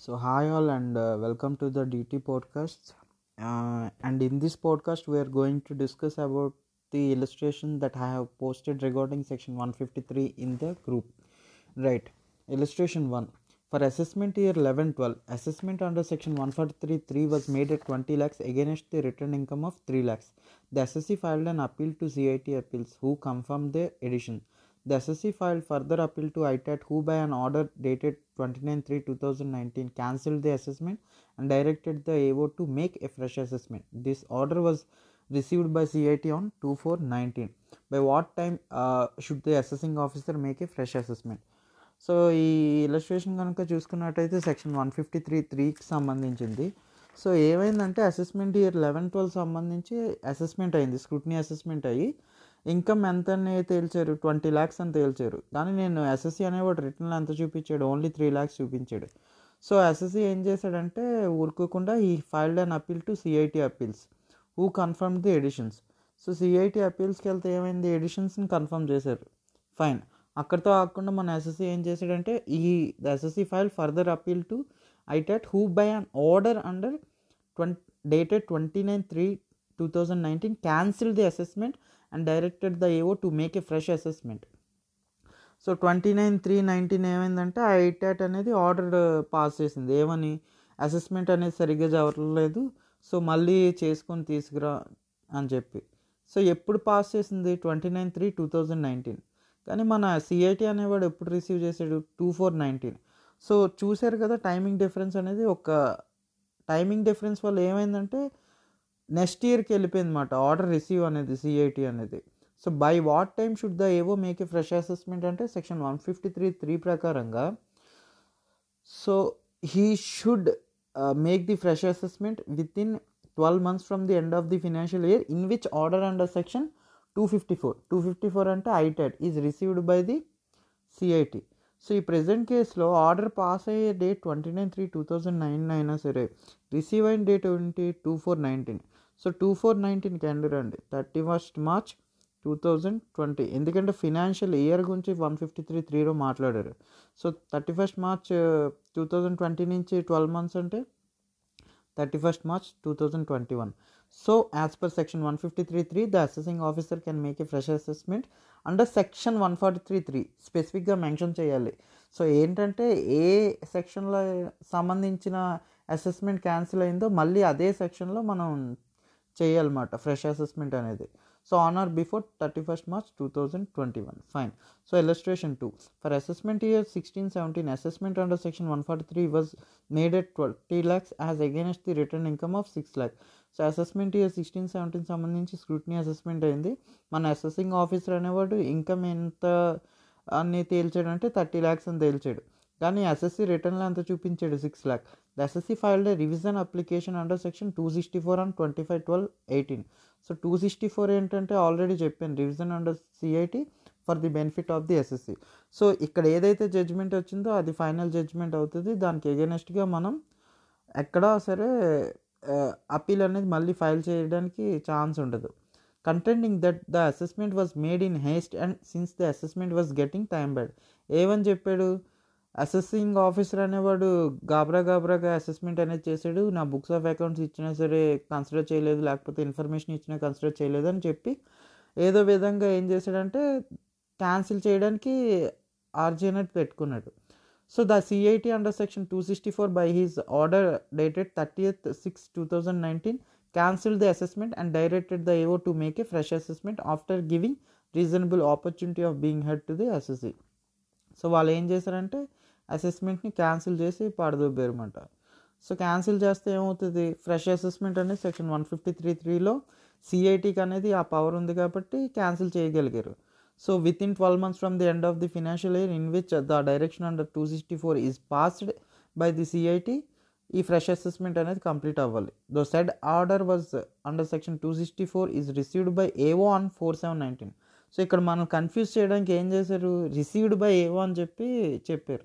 So, hi all, and uh, welcome to the DT podcast. Uh, and in this podcast, we are going to discuss about the illustration that I have posted regarding section 153 in the group. Right, illustration 1. For assessment year 11 12, assessment under section 143 3 was made at 20 lakhs against the return income of 3 lakhs. The SSC filed an appeal to CIT appeals, who confirmed the addition. The SSC filed further appeal to ITAT, who by an order dated 29 3 2019 cancelled the assessment and directed the AO to make a fresh assessment. This order was received by CIT on 2 4 19. By what time uh, should the assessing officer make a fresh assessment? So ఈ illustration కనుక చూసుకున్నట్టయితే section one fifty three త్రీకి సంబంధించింది so ఏమైందంటే assessment year eleven twelve సంబంధించి assessment అయింది scrutiny assessment అయ్యి income ఎంత అని తేల్చారు? ట్వంటీ ల్యాక్స్ అని తేల్చారు. కానీ నేను ఎస్ఎస్సి అనేవాడు రిటర్న్ ఎంత చూపించాడు? ఓన్లీ త్రీ ల్యాక్స్ చూపించాడు. సో ఎస్ఎస్సి ఏం చేశాడంటే ఊరుకోకుండా ఈ filed and appeal to CIT appeals who confirm the additions. So CIT అపీల్స్కి వెళ్తే ఏమైంది? ఎడిషన్స్ని కన్ఫర్మ్ చేశారు. ఫైన్. అక్కడితో కాకుండా మన ఎస్ఎస్సి ఏం చేశాడంటే ఈ the assessee file further appeal to ITAT who by an order under twenty dated twenty nine three two thousand nineteen cancel the assessment and directed the AO to make a fresh assessment so twenty nine three nineteen ఏమైందంటే ఆ ITAT అనేది order uh, pass చేసింది. ఏమని? Assessment అనేది సరిగ్గా జరగలేదు. So మళ్ళీ చేసుకొని తీసుకురా అని చెప్పి. సో ఎప్పుడు పాస్ చేసింది? Twenty nine three two thousand nineteen కానీ మన సిఐటి అనేవాడు ఎప్పుడు రిసీవ్ చేసాడు? టూ ఫోర్ నైన్టీన్ సో చూశారు కదా టైమింగ్ డిఫరెన్స్ అనేది ఒక టైమింగ్ డిఫరెన్స్ వల్ల ఏమైందంటే నెక్స్ట్ ఇయర్కి వెళ్ళిపోయింది అనమాట ఆర్డర్ రిసీవ్ అనేది సిఐటి అనేది. So by what time should the AO make a fresh assessment అంటే section one fifty three three ప్రకారంగా. So he should make the fresh assessment within twelve months from the end of the financial year in which order under section two fifty four. Two fifty four అంటే ITAT is received by the CIT so ఈ present కేసులో order pass అయ్యే date twenty nine three two thousand nine అయినా సరే receive అయిన date ఏంటి two four nineteen. So two four నైన్టీన్కి end రండి. Thirty first March two thousand twenty. ఎందుకంటే financial year గురించి వన్ ఫిఫ్టీ త్రీ త్రీలో మాట్లాడారు. So thirty first March uh, two thousand twenty నుంచి ట్వెల్వ్ మంత్స్ అంటే thirty first March two thousand twenty one. So as per section one fifty three three the assessing officer can make a fresh assessment under section one forty three three స్పెసిఫిక్గా mention చేయాలి. So ఏంటంటే ఏ సెక్షన్లో సంబంధించిన assessment cancel అయిందో మళ్ళీ అదే సెక్షన్లో మనం చేయాలన్నమాట ఫ్రెష్ అసెస్మెంట్ అనేది. So on or before thirty first March two thousand twenty one fine so illustration two for assessment year sixteen seventeen assessment under section one forty three was made at twenty lakhs as against the return income of six lakh so assessment year sixteen seventeen సంబంధించి scrutiny assessment అయింది. మన assessing officer అనేవాడు income ఎంత అని తేల్చాడు అంటే thirty lakhs అని తేల్చాడు. కానీ SSC రిటర్న్లో ఎంత చూపించాడు? Six lakh the assessee filed revision application under section two sixty four and twenty five twelve eighteen so two sixty four ఏంటంటే ఆల్రెడీ చెప్పాను revision under CIT for the benefit of the assessee so ఇక్కడ ఏదైతే judgement వచ్చిందో అది final judgement అవుతుంది. దానికి ఎగెనెస్ట్గా మనం ఎక్కడా సరే అప్పీల్ అనేది మళ్ళీ ఫైల్ చేయడానికి ఛాన్స్ ఉండదు. Contending that the assessment was made in haste and since the assessment was getting time barred ఏమని చెప్పాడు అసెసింగ్ ఆఫీసర్ అనేవాడు గాబరా గాబరాగా అసెస్మెంట్ అనేది చేశాడు. నా బుక్స్ ఆఫ్ అకౌంట్స్ ఇచ్చినా సరే కన్సిడర్ చేయలేదు. లేకపోతే ఇన్ఫర్మేషన్ ఇచ్చినా కన్సిడర్ చేయలేదు అని చెప్పి ఏదో విధంగా ఏం చేశాడంటే క్యాన్సిల్ చేయడానికి ఆర్జీ అనేది పెట్టుకున్నాడు. So the CIT under section two sixty four by his order dated thirtieth six two thousand nineteen cancel the assessment and directed the AO to make a fresh assessment after giving reasonable opportunity of being heard to the assessee so వాళ్ళు ఏం చేశారంటే అసెస్మెంట్ని cancel చేసి పడదొబ్బారన్నమాట so cancel చేస్తే ఏమవుతుంది? Fresh assessment అనేది section one fifty three త్రీలో సిఐటికి అనేది ఆ పవర్ ఉంది కాబట్టి క్యాన్సిల్ చేయగలిగారు. So within twelve months from the end of the financial year in which the direction under two sixty four is passed by the CIT ఈ fresh assessment అనేది complete అవ్వాలి. Though said order was under section two sixty four is received by AO on four seven nineteen so ఇక్కడ మనం confuse చేయడానికి ఏం చేశారు? Received by ఏవో అని చెప్పి చెప్పారు.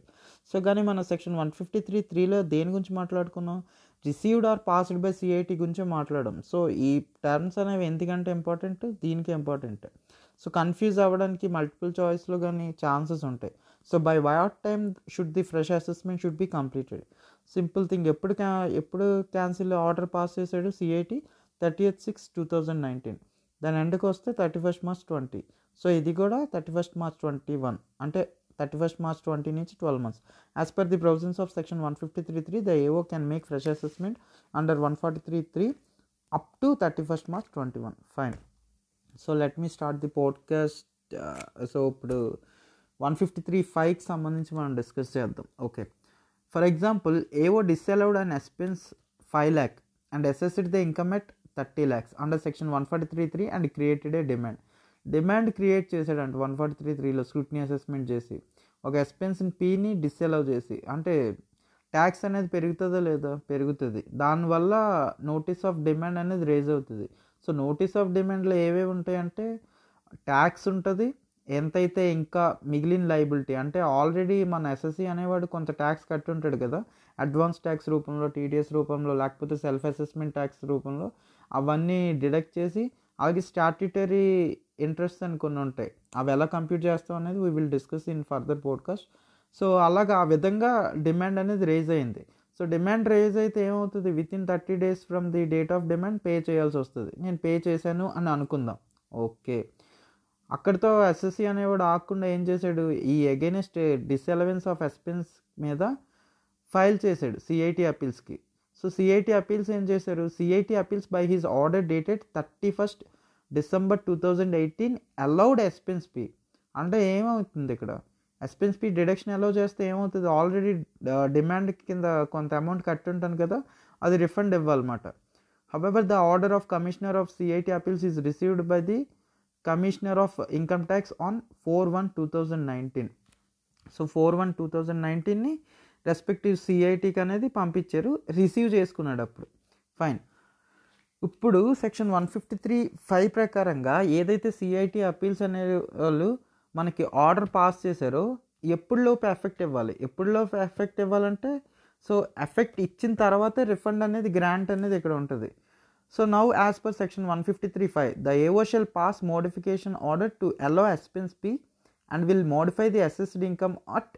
సో కానీ మన సెక్షన్ వన్ ఫిఫ్టీ త్రీ త్రీలో దేని గురించి మాట్లాడుకున్నాం received or passed by CIT గురించి మాట్లాడడం. సో ఈ టర్మ్స్ అనేవి ఎందుకంటే ఇంపార్టెంట్ దీనికి ఇంపార్టెంట్ సో కన్ఫ్యూజ్ అవ్వడానికి మల్టిపుల్ చాయిస్లో కానీ ఛాన్సెస్ ఉంటాయి. So by what time should the fresh assessment should be completed simple thing ఎప్పుడు క్యా ఎప్పుడు క్యాన్సిల్ ఆర్డర్ పాస్ చేశాడు CIT thirty eighth six two thousand nineteen దాని ఎండ్కి వస్తే thirty first March twenty so ఇది కూడా thirty first March twenty one అంటే థర్టీ ఫస్ట్ మార్చ్ ట్వంటీ నుంచి twelve months as per the provisions of section one fifty three three the AO can make fresh assessment under one forty three three up to thirty first March twenty one fine so let me start the podcast so ఇప్పుడు one fifty three ఫైవ్కి సంబంధించి మనం discuss చేద్దాం. Okay for example AO disallowed and expense five lakh and assessed the income at thirty lakhs under section one forty three three and created a demand demand create చేశాడంట one forty three త్రీలో scrutiny assessment చేసి. ఒక ఎక్స్పెన్స్ని పీని డిస్అలౌ చేసి. అంటే tax అనేది పెరుగుతుందో లేదో? పెరుగుతుంది. దానివల్ల నోటీస్ ఆఫ్ డిమాండ్ అనేది రేజ్ అవుతుంది. సో నోటీస్ ఆఫ్ డిమాండ్లో ఏవేవి ఉంటాయంటే ట్యాక్స్ ఉంటుంది ఎంతైతే ఇంకా మిగిలిన లైబిలిటీ అంటే ఆల్రెడీ మన ఎస్ఎస్సి అనేవాడు కొంత ట్యాక్స్ కట్టి ఉంటాడు కదా అడ్వాన్స్ ట్యాక్స్ రూపంలో టీడీఎస్ రూపంలో లేకపోతే సెల్ఫ్ అసెస్మెంట్ ట్యాక్స్ రూపంలో అవన్నీ డిడక్ట్ చేసి అలాగే స్టాట్యుటరీ ఇంట్రెస్ట్ అని కొన్ని ఉంటాయి. అవి ఎలా కంప్యూట్ చేస్తాం అనేది we will discuss in further podcast so అలాగా ఆ విధంగా డిమాండ్ అనేది రేజ్ అయింది. సో డిమాండ్ రేజ్ అయితే ఏమవుతుంది? Within thirty days from the date of demand pay చేయాల్సి వస్తుంది. నేను పే చేశాను అని అనుకుందాం. ఓకే. అక్కడితో ఎస్ఎస్సి అనేవాడు ఆకుండా ఏం చేశాడు? ఈ అగెనిస్ట్ డిసెలవెన్స్ ఆఫ్ ఎస్పెన్స్ మీద ఫైల్ చేశాడు సిఐటి అపీల్స్కి సో సిఐటి అపీల్స్ ఏం చేశారు? CIT appeals by his order dated thirty first December two thousand eighteen allowed expense అంటే ఏమవుతుంది ఇక్కడ? ఎక్స్పెన్స్ డిడక్షన్ అలౌ చేస్తే ఏమవుతుంది? ఆల్రెడీ డిమాండ్ uh, కింద కొంత అమౌంట్ కట్టి ఉంటాను కదా అది refund ఇవ్వాలన్నమాట. However the order of commissioner of CIT appeals is received by the commissioner of income tax on four one two thousand nineteen so four one two thousand నైన్టీన్ని respective సిఐటికి అనేది పంపించారు receive చేసుకున్నాడు అప్పుడు. Fine ఇప్పుడు section one fifty three five ప్రకారంగా ఏదైతే CIT appeals అనే వాళ్ళు మనకి ఆర్డర్ పాస్ చేశారో ఎప్పుడులోపు ఎఫెక్ట్ ఇవ్వాలి? ఎప్పుడులోపు ఎఫెక్ట్ ఇవ్వాలంటే సో ఎఫెక్ట్ ఇచ్చిన తర్వాతే రిఫండ్ అనేది గ్రాంట్ అనేది ఇక్కడ ఉంటుంది. So now as per section one fifty three five the AO shall pass modification order to allow expense P and will modify the assessed income at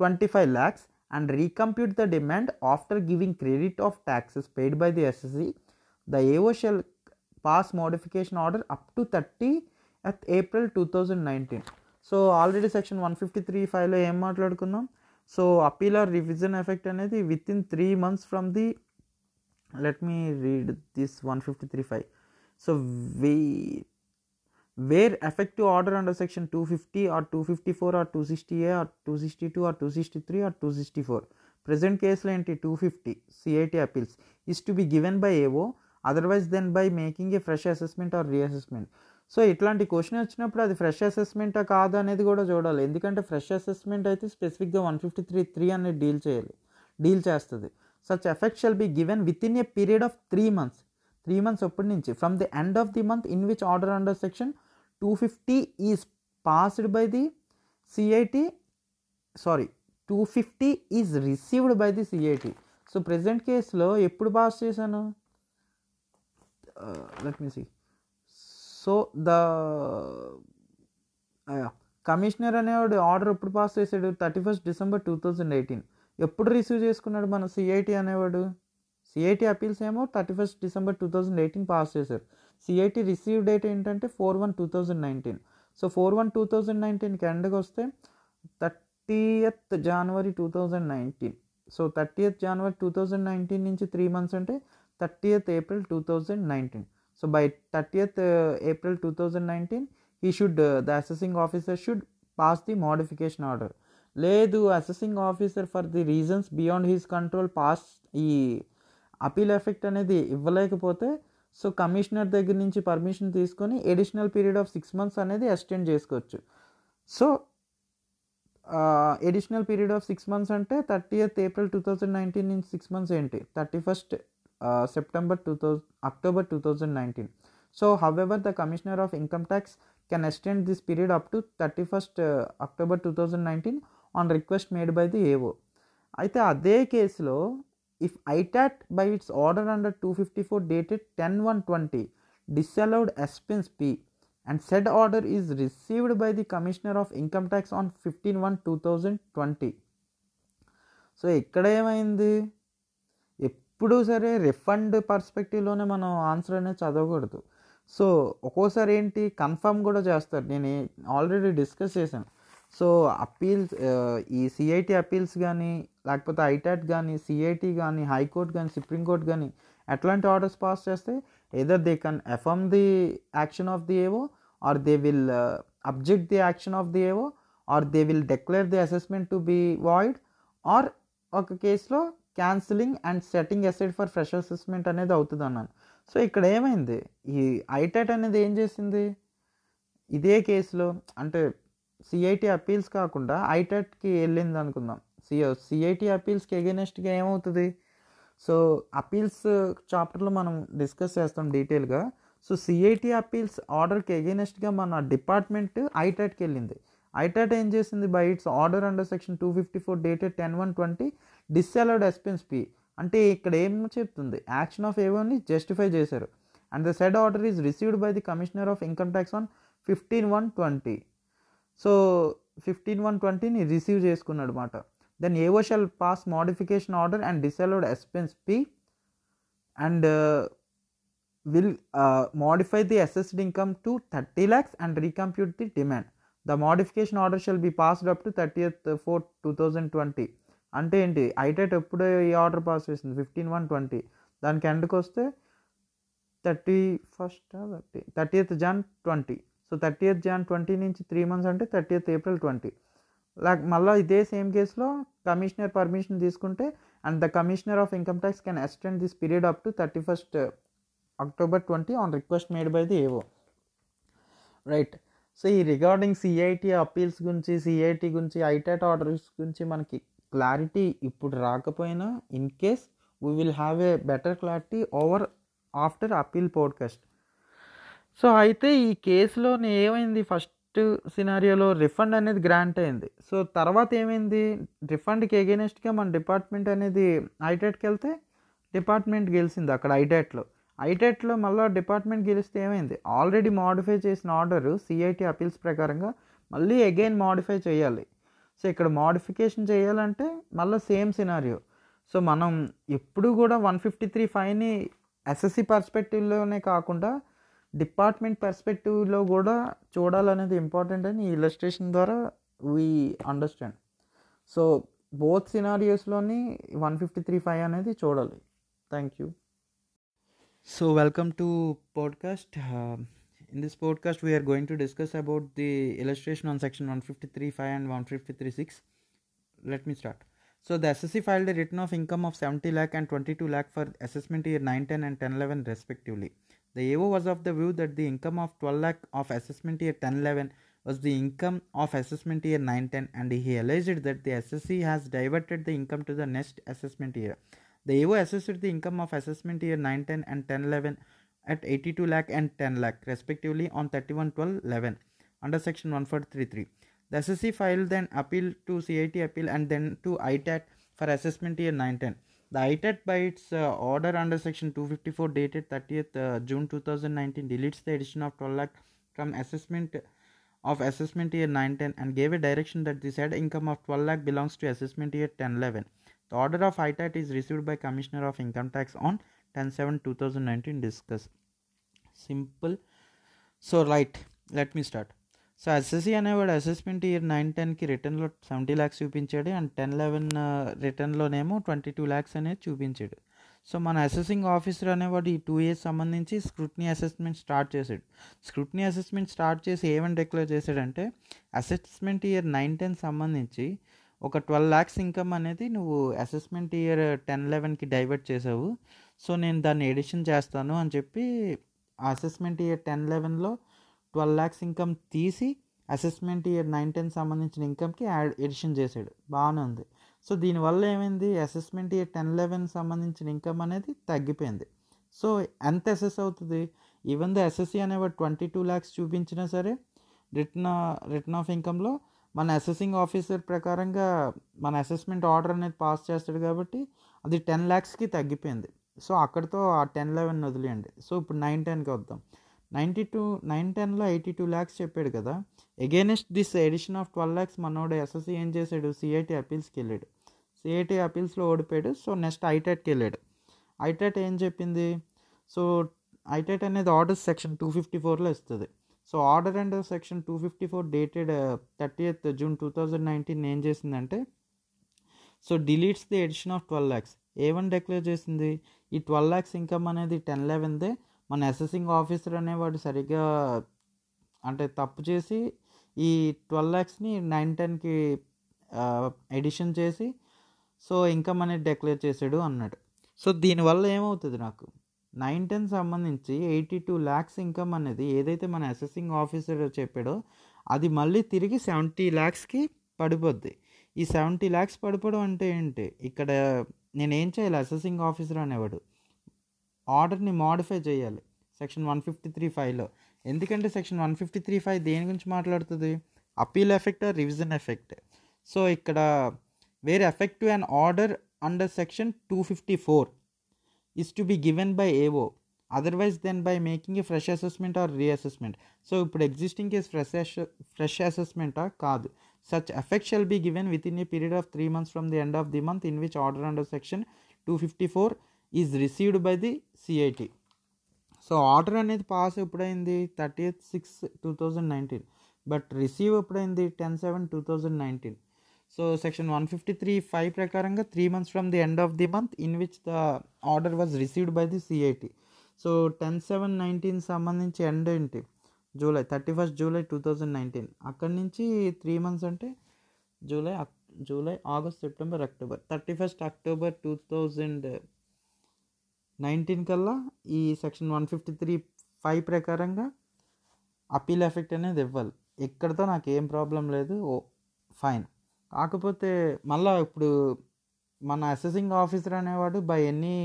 twenty five lakhs and recompute the demand after giving credit of taxes paid by the SSC, the The pass modification order up to thirty to April two thousand nineteen so already section one fifty three ఫైవ్లో ఏం మాట్లాడుకుందాం so appeal or revision effect అనేది within three months from the let me read this one fifty three five so way where effective order under section two fifty or two fifty four or two sixty A or two sixty two or two sixty three or two sixty four present కేసులో ఏంటి two fifty CIT appeals is to be given by AO otherwise then by making a fresh assessment or reassessment so ఇట్లాంటి question వచ్చినప్పుడు అది fresh అసెస్మెంటా కాదా అనేది కూడా చూడాలి. ఎందుకంటే ఫ్రెష్ అసెస్మెంట్ అయితే స్పెసిఫిక్గా వన్ ఫిఫ్టీ త్రీ త్రీ అనేది డీల్ చేయాలి. డీల్ చేస్తుంది. Such effect shall be given within a period of three months three months ఎప్పటి నుంచి? From the end of the month in which order under section two fifty is passed by the CIT sorry two fifty is received by the CIT so present కేసులో ఎప్పుడు pass చేశాను? Let me see so the commissioner అనేవాడు order ఎప్పుడు pass చేశాడు? Thirty first December two thousand eighteen ఎప్పుడు receive చేసుకున్నాడు మన CIT అనేవాడు? సిఐటి అపీల్స్ ఏమో thirty first December two thousand eighteen pass చేశారు సిఐటి రిసీవ్ డేట్ ఏంటంటే four one two thousand nineteen so four one two thousand నైన్టీన్కి ఎండ్కి వస్తే thirtieth January two thousand nineteen so thirtieth January two thousand nineteen నుంచి three months అంటే thirtieth April two thousand nineteen so by thirtieth April two thousand nineteen he should the assessing officer should pass the modification order లేదు assessing officer for the reasons beyond his control pass ఈ appeal effect అనేది ఇవ్వలేకపోతే so commissioner దగ్గర నుంచి permission తీసుకొని additional period of six months అనేది extend చేసుకోవచ్చు. So additional period of six months అంటే thirtieth April two thousand nineteen నుంచి సిక్స్ మంత్స్ ఏంటి? Thirty first September two thousand October two thousand nineteen so however the commissioner of income tax can extend this period up to thirty first October two thousand nineteen on request made by the AO అయితే అదే కేసులో if ITAT by its order under 254 dated 10 1 20 disallowed expense P and said order is received by the commissioner of income tax on fifteen one two thousand twenty so ఇక్కడ ఏమైంది? ఎప్పుడూ సరే refund పర్స్పెక్టివ్లోనే మనం answer అనేది చదవకూడదు. సో ఒక్కోసారి ఏంటి confirm కూడా చేస్తారు. నేను ఆల్రెడీ డిస్కస్ చేశాను. సో అప్పీల్స్ ఈ సిఐటి అప్పీల్స్ కానీ లేకపోతే ఐటాట్ కానీ సిఐటి కానీ హైకోర్టు కానీ సుప్రీంకోర్టు కానీ ఎట్లాంటి ఆర్డర్స్ పాస్ చేస్తే either they can affirm the action of the AO or they will object the action of the AO or they will declare the assessment to be void or ఒక కేసులో cancelling and setting aside for fresh assessment అనేది అవుతుంది అన్నాను. So ఇక్కడ ఏమైంది? ఈ ఐటెట్ అనేది ఏం చేసింది? ఇదే కేసులో అంటే సిఐటి అప్పీల్స్ కాకుండా ఐటెట్కి వెళ్ళింది అనుకుందాం. సిఓ సిఐటి అప్పీల్స్కి ఎగెనెస్ట్గా ఏమవుతుంది? సో అప్పీల్స్ చాప్టర్లో మనం డిస్కస్ చేస్తాం డీటెయిల్గా సో సిఐటి అప్పీల్స్ ఆర్డర్కి ఎగెనెస్ట్గా మన డిపార్ట్మెంట్ ఐటెట్కి వెళ్ళింది. ఐటాట్ ఏం చేసింది? By its order under section two fifty four dated ten one twenty disallowed expense P అంటే ఇక్కడ ఏం చెప్తుంది? యాక్షన్ ఆఫ్ ఏవోని జస్టిఫై చేశారు. And the said order is received by the commissioner of income tax on fifteen one twenty so fifteen one ట్వంటీని receive చేసుకున్నాడు అనమాట then AO shall pass modification order and disallowed expense P and will modify the assessed income to thirty lakhs and recompute the demand the modification order shall be passed up to thirtieth four two thousand twenty అంటే ఏంటి? ITAT ఎప్పుడు ఈ order pass చేసింది? Fifteen one twenty. దానికి ఎండ్కి వస్తే thirty first thirty. Thirtieth Jan twenty. So thirtieth Jan twenty నుంచి three months అంటే థర్టీయత్ ఏప్రిల్ ట్వంటీ. లైక్ మళ్ళీ ఇదే సేమ్ కేసులో కమిషనర్ పర్మిషన్ తీసుకుంటే and the commissioner of income tax can extend this period up to thirty first October twenty on request made by the AO right. So ఈ regarding CIT appeals గురించి CIT గురించి ITAT orders గురించి మనకి clarity ఇప్పుడు రాకపోయినా in case we will have a better clarity over after appeal podcast so అయితే ఈ కేసులో ఏమైంది? ఫస్ట్ సినారియోలో రిఫండ్ అనేది గ్రాంట్ అయింది. సో తర్వాత ఏమైంది? రిఫండ్కి ఎగెనెస్ట్గా మన డిపార్ట్మెంట్ అనేది ఐటెట్కి వెళ్తే డిపార్ట్మెంట్ గెలిచింది అక్కడ ఐటెట్లో ఐటెట్లో మళ్ళీ డిపార్ట్మెంట్ గెలిస్తే ఏమైంది? ఆల్రెడీ మాడిఫై చేసిన ఆర్డర్ సిఐటి అపీల్స్ ప్రకారంగా మళ్ళీ అగైన్ మాడిఫై చేయాలి. సో ఇక్కడ మాడిఫికేషన్ చేయాలంటే మళ్ళీ సేమ్ సినారియో సో మనం ఎప్పుడు కూడా వన్ ఫిఫ్టీ త్రీ ఫైవ్ని ఎస్ఎస్సి పర్స్పెక్టివ్లోనే కాకుండా డిపార్ట్మెంట్ పర్స్పెక్టివ్లో కూడా చూడాలనేది ఇంపార్టెంట్ అని ఈ ఇలస్ట్రేషన్ ద్వారా వీ అండర్స్టాండ్ సో బోత్ సినారియోస్లోని వన్ ఫిఫ్టీ త్రీ ఫైవ్ అనేది చూడాలి. Thank you so welcome to podcast in this podcast we are going to discuss about the illustration on section 153.5 and 153.6 let me start. So the ssc filed a written of income of 70 lakh and 22 lakh for assessment year 9 10 and 10 11 respectively. The AO was of the view that the income of 12 lakh of assessment year 10 11 was the income of assessment year 9 10 and he alleged that the SSC has diverted the income to the next assessment year. The AO assessed the income of assessment year 9 10 and 10 11 at 82 lakh and 10 lakh respectively on 31 12 11 under section 1433. The SSC filed an appeal to CIT appeal and then to ITAT for assessment year 9 10. The ITAT by its uh, order under section 254 dated 30th uh, June 2019 deletes the addition of 12 lakh from assessment of assessment year 9 10 and gave a direction that the said income of 12 lakh belongs to assessment year 10 11. The order of ITAT is received by Commissioner of Income Tax on 10 7 2019 discuss. Simple. So right. Let me start. So SSC అనేవాడు assessment year nine టెన్కి రిటర్న్లో seventy lakhs చూపించాడు and ten eleven రిటర్న్లోనేమో twenty two lakhs అనేది చూపించాడు. So మన assessing officer అనేవాడు ఈ టూ ఇయర్స్ సంబంధించి స్క్రూట్నీ అసెస్మెంట్ స్టార్ట్ చేశాడు. స్క్రూట్నీ అసెస్మెంట్ స్టార్ట్ చేసి ఏమని డిక్లేర్ చేశాడంటే అసెస్మెంట్ ఇయర్ నైన్ టెన్ సంబంధించి ఒక ట్వెల్వ్ ల్యాక్స్ ఇన్కమ్ అనేది నువ్వు అసెస్మెంట్ ఇయర్ టెన్ లెవెన్కి డైవర్ట్ చేసావు. సో నేను దాన్ని ఎడిషన్ చేస్తాను అని చెప్పి అసెస్మెంట్ ఇయర్ టెన్ లెవెన్లో ట్వెల్వ్ ల్యాక్స్ ఇన్కమ్ తీసి అసెస్మెంట్ ఇయర్ నైన్ టెన్ సంబంధించిన ఇన్కమ్కి యాడ్ ఎడిషన్ చేశాడు. బాగానే ఉంది. సో దీనివల్ల ఏమైంది? అసెస్మెంట్ ఇయర్ టెన్ లెవెన్ సంబంధించిన ఇన్కమ్ అనేది తగ్గిపోయింది. సో ఎంత అసెస్ అవుతుంది? ఈవెన్ ద ఎస్ఎస్సి అనేవాడు ట్వంటీ టూ ల్యాక్స్ చూపించినా సరే రిటర్న్ రిటర్న్ ఆఫ్ ఇన్కమ్లో మన అసెసింగ్ ఆఫీసర్ ప్రకారంగా మన అసెస్మెంట్ ఆర్డర్ అనేది పాస్ చేస్తాడు కాబట్టి అది టెన్ ల్యాక్స్కి తగ్గిపోయింది. సో అక్కడితో ఆ టెన్ లెవెన్ వదిలేయండి. సో ఇప్పుడు నైన్ టెన్కి వద్దాం. నైంటీ టూ నైన్ టెన్లో ఎయిటీ టూ ల్యాక్స్ చెప్పాడు కదా. Against this addition of twelve lakhs మనోడు ఎస్ఎస్సి ఏం చేశాడు? సిఐటి అపీల్స్కి వెళ్ళాడు. సిఐటి అపీల్స్లో ఓడిపోయాడు. సో నెక్స్ట్ ఐటెట్కి వెళ్ళాడు. ఐటెట్ ఏం చెప్పింది? సో ఐటెట్ అనేది ఆర్డర్ సెక్షన్ టూ ఫిఫ్టీ ఫోర్లో ఇస్తుంది. So order and section two fifty four dated uh, thirty eighth June two thousand nineteen ఏం చేసిందంటే so deletes the addition of twelve lakhs. One declare చేసింది. ఈ ట్వెల్వ్ ల్యాక్స్ ఇన్కమ్ అనేది ten లెవెన్దే. మన assessing officer అనేవాడు సరిగ్గా అంటే తప్పు చేసి ఈ ట్వెల్వ్ ల్యాక్స్ని నైన్ టెన్కి ఎడిషన్ చేసి సో ఇన్కమ్ అనేది డిక్లేర్ చేశాడు అన్నాడు. సో దీనివల్ల ఏమవుతుంది నాకు? నైన్ టెన్ సంబంధించి ఎయిటీ టూ ల్యాక్స్ ఇన్కమ్ అనేది ఏదైతే మన అసెసింగ్ ఆఫీసర్ చెప్పాడో అది మళ్ళీ తిరిగి సెవెంటీ ల్యాక్స్కి పడిపోద్ది. ఈ సెవెంటీ ల్యాక్స్ పడిపోవడం అంటే ఏంటి? ఇక్కడ నేను ఏం చేయాలి? అసెసింగ్ ఆఫీసర్ అనేవాడు. ఆర్డర్ని మాడిఫై చేయాలి. సెక్షన్ వన్ ఫిఫ్టీ త్రీ ఫైవ్లో ఎందుకంటే section one fifty three five దేని గురించి మాట్లాడుతుంది? Appeal effect revision effect so ఇక్కడ వేరే effective and order under section two fifty four is to be given by AO otherwise then by making a fresh assessment or reassessment so ఇప్పుడు existing case fresh fresh అసెస్మెంటా కాదు. Such effect shall be given within a period of three months from the end of the month in which order under section two fifty four is received by the CIT so order అనేది pass ఎప్పుడైంది? Thirty eighth six two thousand nineteen but receive ఎప్పుడైంది ten seven two thousand nineteen so section one fifty three five ప్రకారంగా three months from the end of the month in which the order was received by the CIT so ten seven nineteen సంబంధించి end ఏంటి? July thirty first July two thousand nineteen. అక్కడి నుంచి three months అంటే July July August September October. Thirty first October two thousand nineteen కల్లా ఈ section one fifty three five ప్రకారంగా appeal effect అనేది ఇవ్వాలి. ఎక్కడితో నాకు ఏం ప్రాబ్లం లేదు ఓ ఫైన్. కాకపోతే మళ్ళా ఇప్పుడు మన అసెసింగ్ ఆఫీసర్ అనేవాడు by any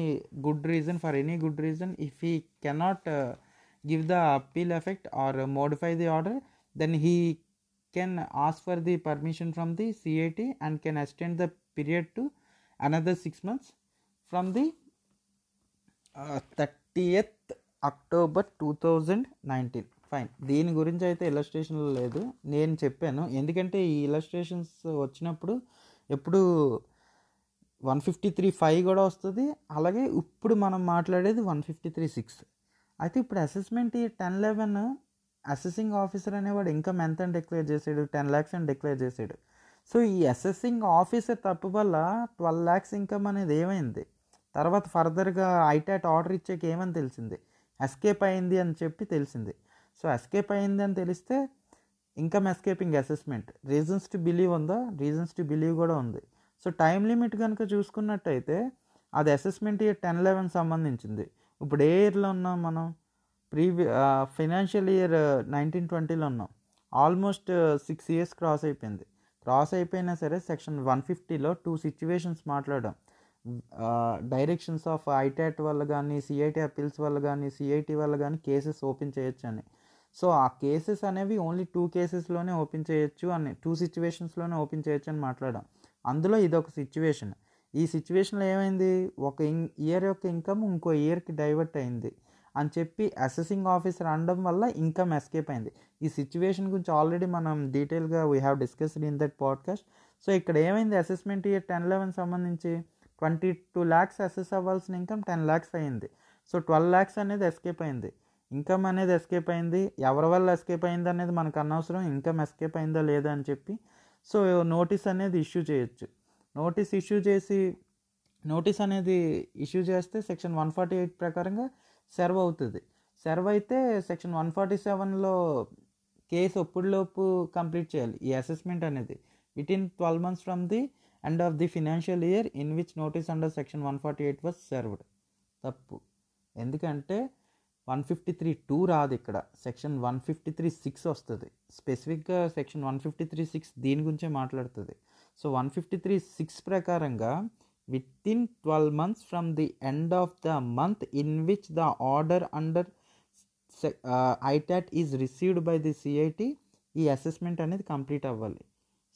good reason for any good reason if he cannot give the appeal effect or modify the order then he can ask for the permission from the CIT and can extend the period to another six months from the thirtieth October two thousand nineteen fine దీని గురించి అయితే ఇలస్ట్రేషన్లో లేదు. నేను చెప్పాను. ఎందుకంటే ఈ illustrations వచ్చినప్పుడు ఎప్పుడు వన్ ఫిఫ్టీ త్రీ ఫైవ్ కూడా వస్తుంది. అలాగే ఇప్పుడు మనం మాట్లాడేది వన్ ఫిఫ్టీ త్రీ సిక్స్ అయితే ఇప్పుడు అసెస్మెంట్ ఈ టెన్ లెవెన్ అసెసింగ్ ఆఫీసర్ అనేవాడు ఇన్కమ్ ఎంత అని డిక్లేర్ చేసాడు? టెన్ ల్యాక్స్ అని డిక్లేర్ చేసాడు. సో ఈ అసెసింగ్ ఆఫీసర్ తప్పు వల్ల ట్వెల్వ్ ల్యాక్స్ ఇన్కమ్ అనేది ఏమైంది? తర్వాత ఫర్దర్గా ఐటాట్ ఆర్డర్ ఇచ్చాక ఏమని తెలిసింది? ఎస్కేప్ అయింది అని చెప్పి తెలిసింది. సో ఎస్కేప్ అయింది అని తెలిస్తే income escaping assessment reasons to believe ఉందా? రీజన్స్ టు బిలీవ్ కూడా ఉంది. సో టైం లిమిట్ కనుక చూసుకున్నట్టయితే అది అసెస్మెంట్ ఇయర్ టెన్ లెవెన్ సంబంధించింది. ఇప్పుడు ఏ ఇయర్లో ఉన్నాం మనం? ప్రీవి ఫైనాన్షియల్ ఇయర్ నైన్టీన్ ట్వంటీలో ఉన్నాం. ఆల్మోస్ట్ సిక్స్ ఇయర్స్ క్రాస్ అయిపోయింది. క్రాస్ అయిపోయినా సరే సెక్షన్ వన్ ఫిఫ్టీలో టూ సిచ్యువేషన్స్ మాట్లాడాం. డైరెక్షన్స్ ఆఫ్ ఐటాట్ వల్ల కానీ సిఐటి అప్పీల్స్ వల్ల కానీ సిఐటి వల్ల కానీ కేసెస్ ఓపెన్ చేయొచ్చు అని సో ఆ కేసెస్ అనేవి ఓన్లీ టూ కేసెస్లోనే ఓపెన్ చేయొచ్చు అని టూ సిచ్యువేషన్స్లోనే ఓపెన్ చేయొచ్చు అని మాట్లాడాం. అందులో ఇదొక సిచ్యువేషన్. ఈ సిచ్యువేషన్లో ఏమైంది? ఒక ఇయర్ యొక్క ఇన్కమ్ ఇంకో ఇయర్కి డైవర్ట్ అయింది. అని చెప్పి అసెసింగ్ ఆఫీసర్ అనడం వల్ల ఇన్కమ్ ఎస్కేప్ అయింది. ఈ సిచ్యువేషన్ గురించి ఆల్రెడీ మనం డీటెయిల్గా we have discussed in that podcast so ఇక్కడ ఏమైంది? అసెస్మెంట్ ఇయర్ టెన్ లెవెన్ సంబంధించి ట్వంటీ టూ ల్యాక్స్ అసెస్ అవ్వాల్సిన ఇన్కమ్ టెన్ ల్యాక్స్ అయింది. సో ట్వెల్వ్ ల్యాక్స్ అనేది ఎస్కేప్ అయింది. ఇన్కమ్ అనేది ఎస్కేప్ అయింది. ఎవరి వల్ల ఎస్కేప్ అయింది అనేది మనకు అనవసరం. ఇన్కమ్ ఎస్కేప్ అయిందా లేదా అని చెప్పి సో నోటీస్ అనేది ఇష్యూ చేయొచ్చు. నోటీస్ ఇష్యూ చేసి నోటీస్ అనేది ఇష్యూ చేస్తే సెక్షన్ వన్ ఫార్టీ ఎయిట్ ప్రకారంగా సర్వ్ అవుతుంది. సర్వ్ అయితే సెక్షన్ వన్ ఫార్టీ సెవెన్లో కేసు ఒప్పుడులోపు కంప్లీట్ చేయాలి ఈ అసెస్మెంట్ అనేది. Within twelve months from the end of the financial year in which notice under section one forty eight was served తప్పు. ఎందుకంటే వన్ ఫిఫ్టీ త్రీ టూ రాదు ఇక్కడ. Section one fifty three six వస్తుంది. స్పెసిఫిక్గా section one fifty three six దీని గురించే మాట్లాడుతుంది. So one fifty three six ప్రకారంగా within twelve months from the end of the month in which the order under ITAT is received by the CIT ఈ assessment అనేది complete అవ్వాలి.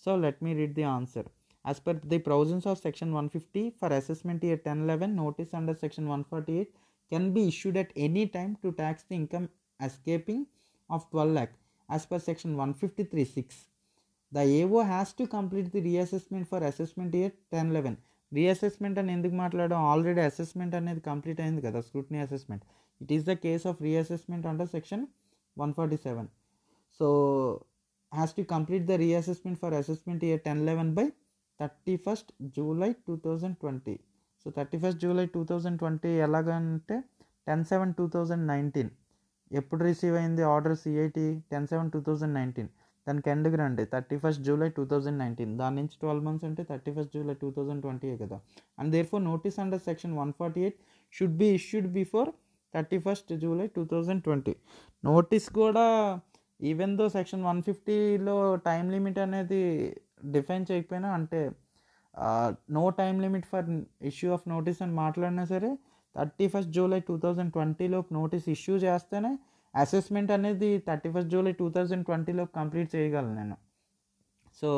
So let me read the answer as per the provisions of section one fifty for assessment year ten eleven notice under section one forty eight can be issued at any time to tax the income escaping of 12 lakh. As per section 153.6 the AO has to complete the reassessment for assessment year ten eleven reassessment అని ఎందుకు మాట్లాడడం? Already assessment అనేది complete అయింది కదా scrutiny assessment it is the case of reassessment under section one forty seven so has to complete the reassessment for assessment year ten eleven by thirty first July two thousand twenty so thirty first July two thousand twenty ఎలాగంటే ten seven two thousand nineteen ఎప్పుడు receive అయింది? Order CIT ten seven two thousand nineteen దానికి end రండి. Thirty first July two thousand nineteen దాని నుంచి twelve months అంటే thirty first July two thousand twenty కదా. And therefore notice under section one forty eight should be issued before thirty first July two thousand twenty notice కూడా even though section one ఫిఫ్టీలో time limit అనేది define చేయకపోయినా అంటే no time limit for issue of notice అని మాట్లాడినా సరే thirty first July two thousand ట్వంటీలోపు notice issue చేస్తేనే assessment అనేది thirty first July two thousand ట్వంటీలో కంప్లీట్ చేయగలను నేను. సో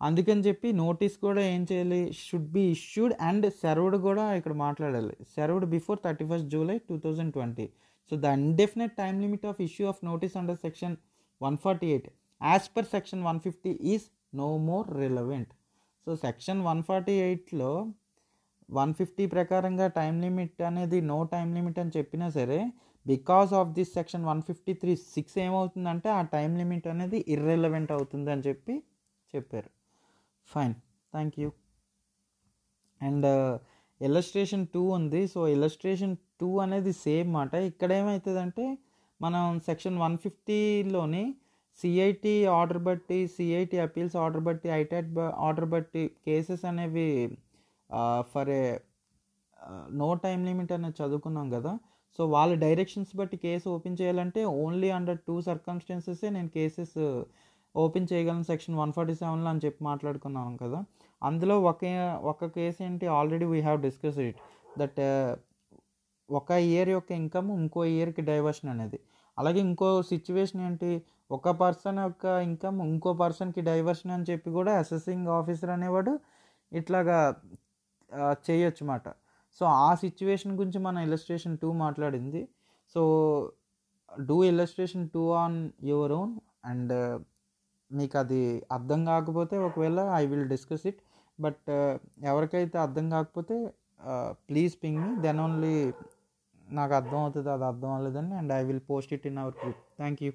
అందుకని చెప్పి నోటీస్ కూడా ఏం చేయాలి? Should be issued and served కూడా ఇక్కడ మాట్లాడాలి. Served before thirty first July two thousand twenty. So the indefinite time limit of issue of notice under section one forty eight as per section one fifty is no more relevant so section one forty ఎయిట్లో one fifty ప్రకారంగా time limit అనేది no time limit అని చెప్పినా సరే because of this section one fifty three six ఏమవుతుందంటే ఆ time limit అనేది irrelevant అవుతుంది అని చెప్పి చెప్పారు. Fine thank you and illustration two ఉంది. సో ఇలస్ట్రేషన్ టూ అనేది సేమ్ మాట. ఇక్కడ ఏమవుతుందంటే మనం సెక్షన్ వన్ ఫిఫ్టీలోని సిఐటి ఆర్డర్ బట్టి సిఐటి అపీల్స్ ఆర్డర్ బట్టి ఐటాట్ ఆర్డర్ బట్టి కేసెస్ అనేవి for a no time limit అనేది చదువుకున్నాం కదా. సో వాళ్ళ డైరెక్షన్స్ బట్టి కేసు ఓపెన్ చేయాలంటే ఓన్లీ అండర్ టూ సర్కమ్స్టెన్సెసే నేను కేసెస్ ఓపెన్ చేయగలను సెక్షన్ వన్ ఫార్టీ సెవెన్లో అని చెప్పి మాట్లాడుకున్నాం కదా. అందులో ఒక ఒక కేసు ఏంటి already we have discuss it that ఒక ఇయర్ యొక్క ఇన్కమ్ ఇంకో ఇయర్కి డైవర్షన్ అనేది. అలాగే ఇంకో సిచ్యువేషన్ ఏంటి ఒక పర్సన్ యొక్క ఇన్కమ్ ఇంకో పర్సన్కి డైవర్షన్ అని చెప్పి కూడా అసెసింగ్ ఆఫీసర్ అనేవాడు ఇట్లాగా చేయొచ్చు అన్నమాట సో ఆ సిచ్యువేషన్ గురించి మన ఇలస్ట్రేషన్ టూ మాట్లాడింది. So do illustration two on your own and మీకు అది అర్థం కాకపోతే ఒకవేళ I will discuss it but ఎవరికైతే అర్థం కాకపోతే please ping me then only నాకు అర్థం అవుతుంది అది అర్థం అవ్వలేదని and I will post it in our group thank you